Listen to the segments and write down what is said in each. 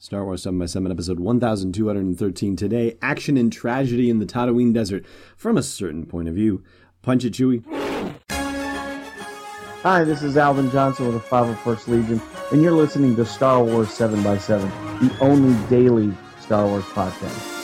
Star Wars 7 by 7 episode 1213 today. Action and tragedy in the Tatooine Desert from a certain point of view. Punch it, Chewie. Hi, this is Alvin Johnson with the 501st Legion, and you're listening to Star Wars 7 by 7 the only daily Star Wars podcast.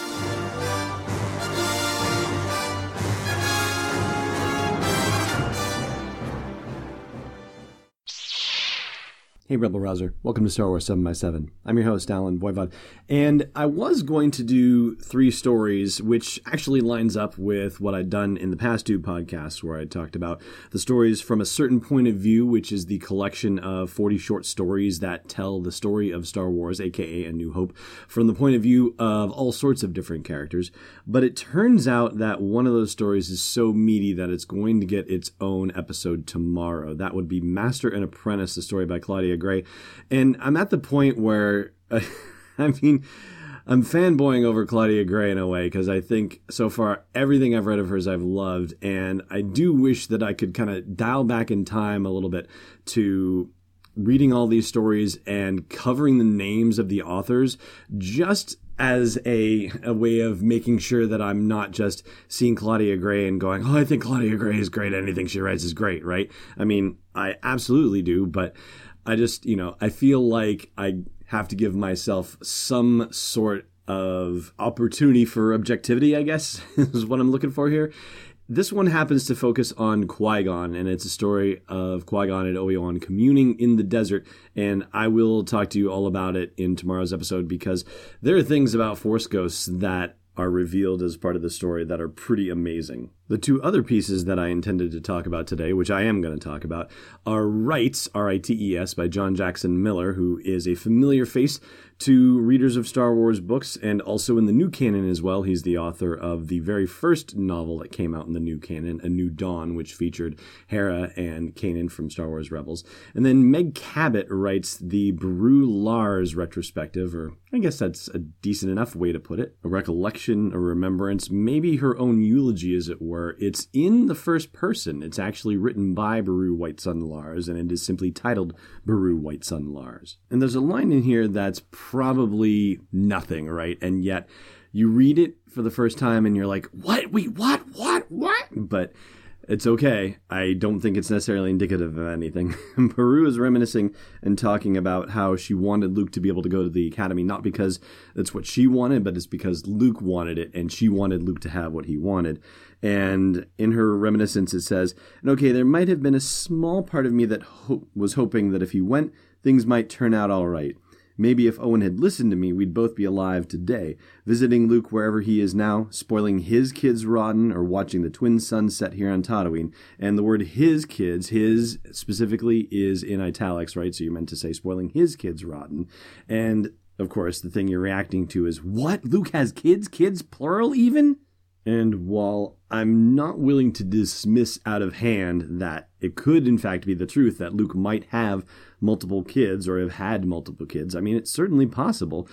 Hey, Rebel Rouser. Welcome to Star Wars 7 by 7 I'm your host, Allen Voivod. And I was going to do three stories, which actually lines up with what I'd done in the past two podcasts, where I talked about the stories from a certain point of view, which is the collection of 40 short stories that tell the story of Star Wars, aka A New Hope, from the point of view of all sorts of different characters. But it turns out that one of those stories is so meaty that it's going to get its own episode tomorrow. That would be Master and Apprentice, the story by Claudia Gray. And I'm at the point where, I mean, I'm fanboying over Claudia Gray in a way because I think so far everything I've read of hers I've loved. And I do wish that I could kind of dial back in time a little bit to reading all these stories and covering the names of the authors just as a, a way of making sure that I'm not just seeing Claudia Gray and going, oh, I think Claudia Gray is great. Anything she writes is great, right? I mean, I absolutely do, but I just, you know, I feel like I have to give myself some sort of opportunity for objectivity, I guess, is what I'm looking for here. This one happens to focus on Qui Gon, and it's a story of Qui Gon and Obi Wan communing in the desert. And I will talk to you all about it in tomorrow's episode because there are things about Force Ghosts that are revealed as part of the story that are pretty amazing. The two other pieces that I intended to talk about today, which I am going to talk about, are Rites, R I T E S, by John Jackson Miller, who is a familiar face to readers of Star Wars books and also in the new canon as well. He's the author of the very first novel that came out in the new canon, A New Dawn, which featured Hera and Kanan from Star Wars Rebels. And then Meg Cabot writes the Beru Lars retrospective, or I guess that's a decent enough way to put it. A recollection, a remembrance, maybe her own eulogy, as it were. It's in the first person. It's actually written by Beru White Sun Lars, and it is simply titled Beru White Sun Lars. And there's a line in here that's probably nothing, right? And yet you read it for the first time and you're like, what? Wait, what? What? What? But it's okay. I don't think it's necessarily indicative of anything. Beru is reminiscing and talking about how she wanted Luke to be able to go to the academy, not because that's what she wanted, but it's because Luke wanted it and she wanted Luke to have what he wanted. And in her reminiscence, it says, and okay, there might have been a small part of me that ho- was hoping that if he went, things might turn out all right. Maybe if Owen had listened to me, we'd both be alive today, visiting Luke wherever he is now, spoiling his kids rotten, or watching the twin suns set here on Tatooine. And the word his kids, his specifically, is in italics, right? So you're meant to say spoiling his kids rotten. And of course, the thing you're reacting to is what? Luke has kids? Kids, plural even? And while I'm not willing to dismiss out of hand that it could, in fact, be the truth that Luke might have multiple kids or have had multiple kids, I mean, it's certainly possible.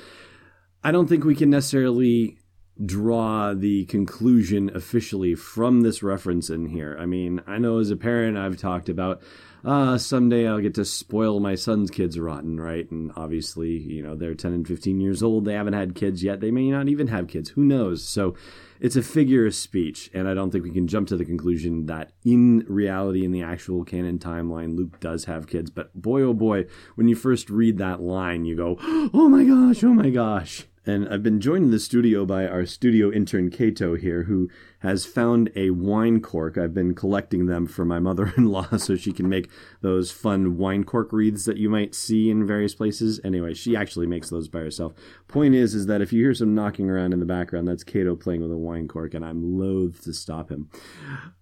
I don't think we can necessarily draw the conclusion officially from this reference in here. I mean, I know as a parent, I've talked about uh, someday I'll get to spoil my son's kids rotten, right? And obviously, you know, they're 10 and 15 years old. They haven't had kids yet. They may not even have kids. Who knows? So it's a figure of speech. And I don't think we can jump to the conclusion that in reality, in the actual canon timeline, Luke does have kids. But boy, oh boy, when you first read that line, you go, oh my gosh, oh my gosh. And I've been joined in the studio by our studio intern Kato here, who has found a wine cork. I've been collecting them for my mother in law so she can make those fun wine cork wreaths that you might see in various places. Anyway, she actually makes those by herself. Point is, is that if you hear some knocking around in the background, that's Kato playing with a wine cork, and I'm loath to stop him.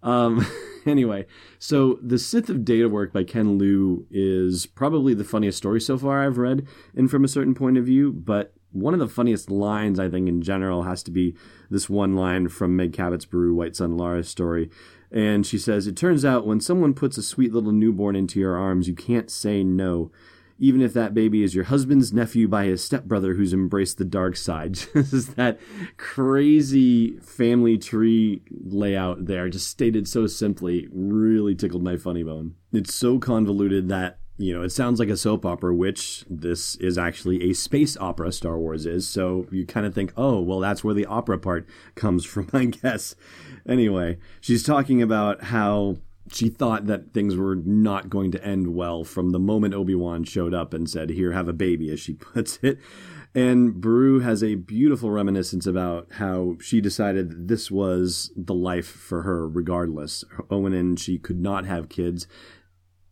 Um, anyway, so The Sith of Datawork by Ken Liu is probably the funniest story so far I've read, and from a certain point of view, but one of the funniest lines I think in general has to be this one line from Meg Cabot's Beru White Sun Lars story. And she says, It turns out when someone puts a sweet little newborn into your arms, you can't say no, even if that baby is your husband's nephew by his stepbrother who's embraced the dark side. this is that crazy family tree layout there, just stated so simply, really tickled my funny bone. It's so convoluted that you know, it sounds like a soap opera, which this is actually a space opera, Star Wars is. So you kind of think, oh, well, that's where the opera part comes from, I guess. Anyway, she's talking about how she thought that things were not going to end well from the moment Obi Wan showed up and said, Here, have a baby, as she puts it. And Beru has a beautiful reminiscence about how she decided that this was the life for her, regardless. Owen and she could not have kids.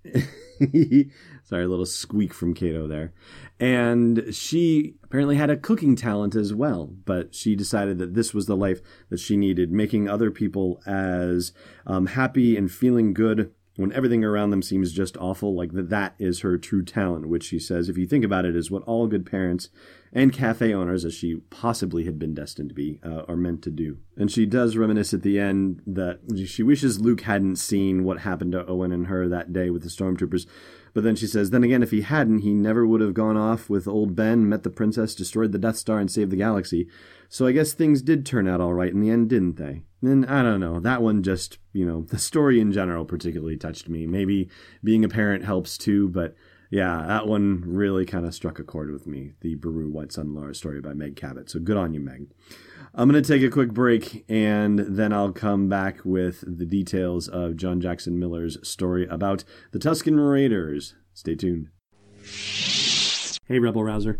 Sorry, a little squeak from Cato there. And she apparently had a cooking talent as well, but she decided that this was the life that she needed, making other people as um, happy and feeling good when everything around them seems just awful, like that that is her true talent, which she says, if you think about it, is what all good parents and cafe owners, as she possibly had been destined to be, uh, are meant to do. And she does reminisce at the end that she wishes Luke hadn't seen what happened to Owen and her that day with the stormtroopers. But then she says, then again, if he hadn't, he never would have gone off with old Ben, met the princess, destroyed the Death Star, and saved the galaxy. So I guess things did turn out all right in the end, didn't they? Then I don't know. That one just, you know, the story in general particularly touched me. Maybe being a parent helps too, but yeah, that one really kind of struck a chord with me. The Beru White Sun Lars story by Meg Cabot. So good on you, Meg. I'm going to take a quick break and then I'll come back with the details of John Jackson Miller's story about the Tusken Raiders. Stay tuned. Hey, Rebel Rouser.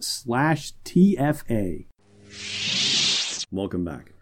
slash TFA. Welcome back.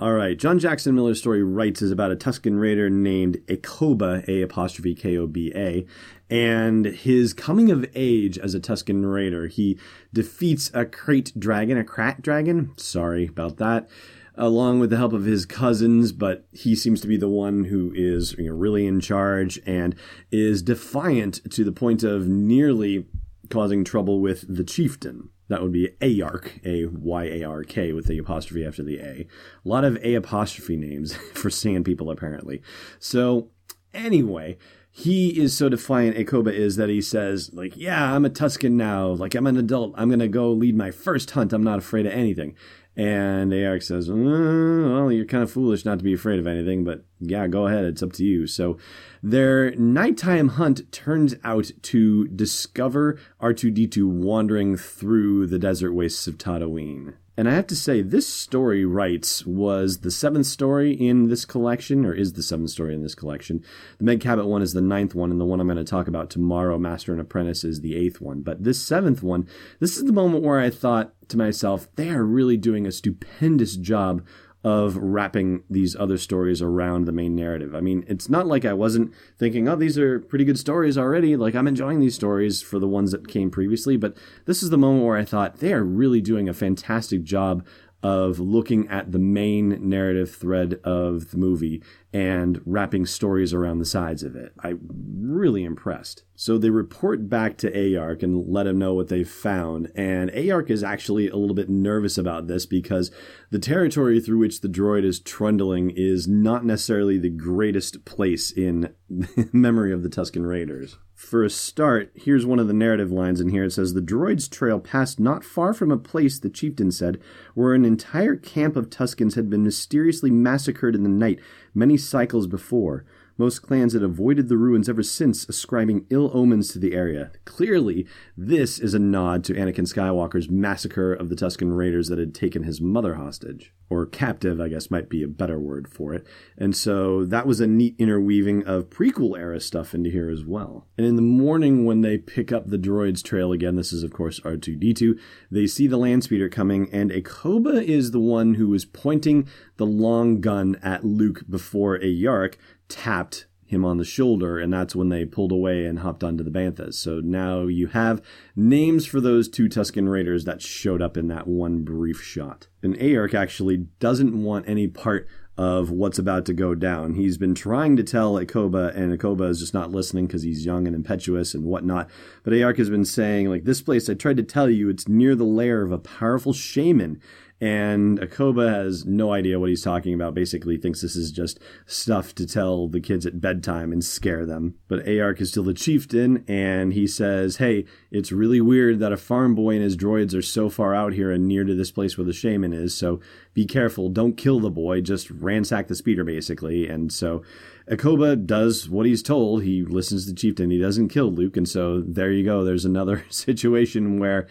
All right, John Jackson Miller's story Rites is about a Tusken Raider named Akoba, A apostrophe K O B A, and his coming of age as a Tusken Raider. He defeats a crate dragon, a krat dragon. Sorry about that. Along with the help of his cousins, but he seems to be the one who is you know, really in charge and is defiant to the point of nearly causing trouble with the chieftain. That would be Ayark, A Y A R K, with the apostrophe after the A. A lot of A apostrophe names for sand people, apparently. So, anyway, he is so defiant, Akoba is, that he says, like, yeah, I'm a Tusken now. Like, I'm an adult. I'm going to go lead my first hunt. I'm not afraid of anything. And Ayark says, mm, well, you're kind of foolish not to be afraid of anything, but yeah, go ahead. It's up to you. So their nighttime hunt turns out to discover R2D2 wandering through the desert wastes of Tatooine. And I have to say, this story Rites was the seventh story in this collection, or is the seventh story in this collection. The Meg Cabot one is the ninth one, and the one I'm going to talk about tomorrow, Master and Apprentice, is the eighth one. But this seventh one, this is the moment where I thought to myself, they are really doing a stupendous job of wrapping these other stories around the main narrative. I mean, it's not like I wasn't thinking, oh, these are pretty good stories already. Like, I'm enjoying these stories for the ones that came previously, but this is the moment where I thought they are really doing a fantastic job of looking at the main narrative thread of the movie and wrapping stories around the sides of it. I'm really impressed. So they report back to Ayark and let him know what they've found. And Ayark is actually a little bit nervous about this because the territory through which the droid is trundling is not necessarily the greatest place in memory of the Tusken Raiders. For a start, here's one of the narrative lines in here. It says The droid's trail passed not far from a place, the chieftain said, where an entire camp of Tuskens had been mysteriously massacred in the night many cycles before. Most clans had avoided the ruins ever since, ascribing ill omens to the area. Clearly, this is a nod to Anakin Skywalker's massacre of the Tusken Raiders that had taken his mother hostage. Or captive, I guess might be a better word for it. And so that was a neat interweaving of prequel era stuff into here as well. And in the morning, when they pick up the droid's trail again, this is of course R2D2, they see the land speeder coming, and Akoba is the one who is pointing the long gun at Luke before Ayark tapped him on the shoulder, and that's when they pulled away and hopped onto the Banthas. So now you have names for those two Tusken Raiders that showed up in that one brief shot. And Ayark actually doesn't want any part of what's about to go down. He's been trying to tell Akoba, and Akoba is just not listening because he's young and impetuous and whatnot. But Ayark has been saying, like, this place, I tried to tell you, it's near the lair of a powerful shaman and Akoba has no idea what he's talking about. Basically, thinks this is just stuff to tell the kids at bedtime and scare them. But Ayark is still the chieftain, and he says, "Hey, it's really weird that a farm boy and his droids are so far out here and near to this place where the shaman is. So be careful. Don't kill the boy. Just ransack the speeder, basically." And so Akoba does what he's told. He listens to the chieftain. He doesn't kill Luke, and so there you go. There's another situation where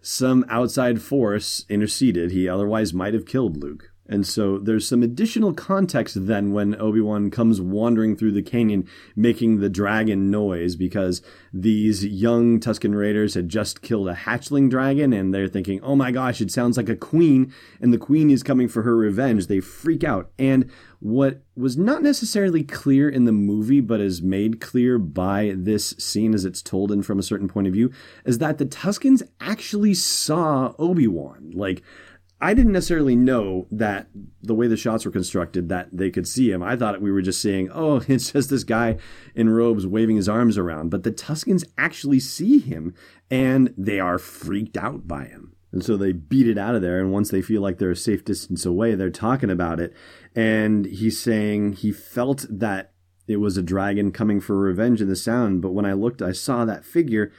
some outside force interceded, he otherwise might have killed Luke. And so there's some additional context then when Obi Wan comes wandering through the canyon making the dragon noise because these young Tusken Raiders had just killed a hatchling dragon and they're thinking, oh my gosh, it sounds like a queen and the queen is coming for her revenge. They freak out. And what was not necessarily clear in the movie, but is made clear by this scene as it's told in from a certain point of view, is that the Tuskens actually saw Obi Wan. Like, I didn't necessarily know that the way the shots were constructed that they could see him. I thought we were just saying, "Oh, it's just this guy in robes waving his arms around." But the Tuskens actually see him and they are freaked out by him. And so they beat it out of there and once they feel like they're a safe distance away, they're talking about it and he's saying he felt that it was a dragon coming for revenge in the sound, but when I looked, I saw that figure.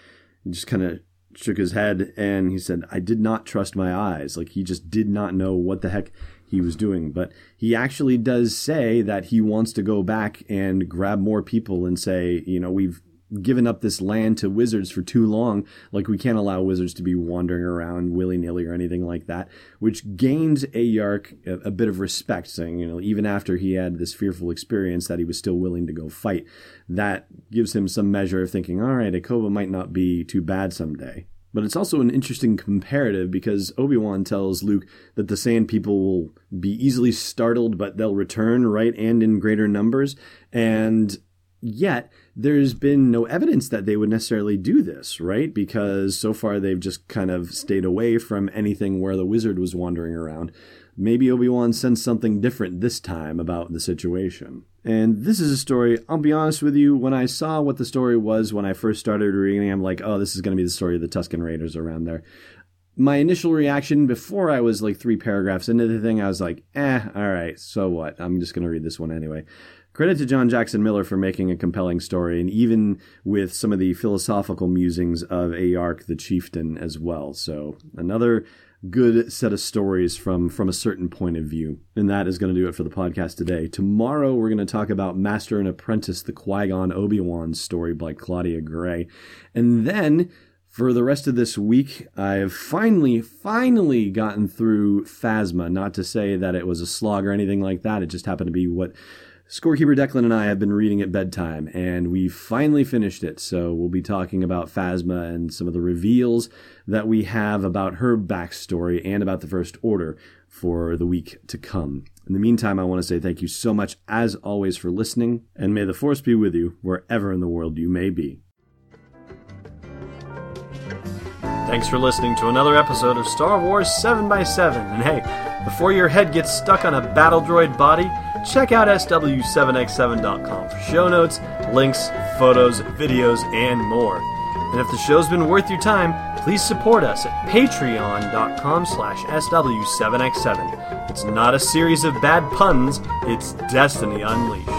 Just kind of shook his head and he said, I did not trust my eyes. Like he just did not know what the heck he was doing. But he actually does say that he wants to go back and grab more people and say, you know, we've given up this land to wizards for too long. Like we can't allow wizards to be wandering around willy nilly or anything like that, which gained Ayark a, a, bit of respect, saying, you know, even after he had this fearful experience, that he was still willing to go fight. That gives him some measure of thinking, all right, Akoba might not be too bad someday. But it's also an interesting comparative because Obi Wan tells Luke that the Sand People will be easily startled, but they'll return, right, and in greater numbers. And yet, there's been no evidence that they would necessarily do this, right? Because so far they've just kind of stayed away from anything where the wizard was wandering around. Maybe Obi Wan sensed something different this time about the situation. And this is a story, I'll be honest with you, when I saw what the story was when I first started reading, I'm like, oh, this is going to be the story of the Tusken Raiders around there. My initial reaction before I was like three paragraphs into the thing, I was like, eh, all right, so what? I'm just going to read this one anyway. Credit to John Jackson Miller for making a compelling story, and even with some of the philosophical musings of Ayark the Chieftain as well. So another good set of stories from from a certain point of view. And that is going to do it for the podcast today. Tomorrow we're going to talk about Master and Apprentice, the Qui-Gon Obi-Wan story by Claudia Gray. And then for the rest of this week, I've finally, finally gotten through Phasma. Not to say that it was a slog or anything like that. It just happened to be what Scorekeeper Declan and I have been reading at bedtime, and we finally finished it. So we'll be talking about Phasma and some of the reveals that we have about her backstory and about the First Order for the week to come. In the meantime, I want to say thank you so much, as always, for listening, and may the Force be with you wherever in the world you may be. Thanks for listening to another episode of Star Wars 7x7. And hey, before your head gets stuck on a battle droid body, check out SW7x7.com for show notes, links, photos, videos, and more. And if the show's been worth your time, please support us at patreon.com slash SW7x7. It's not a series of bad puns, it's Destiny Unleashed.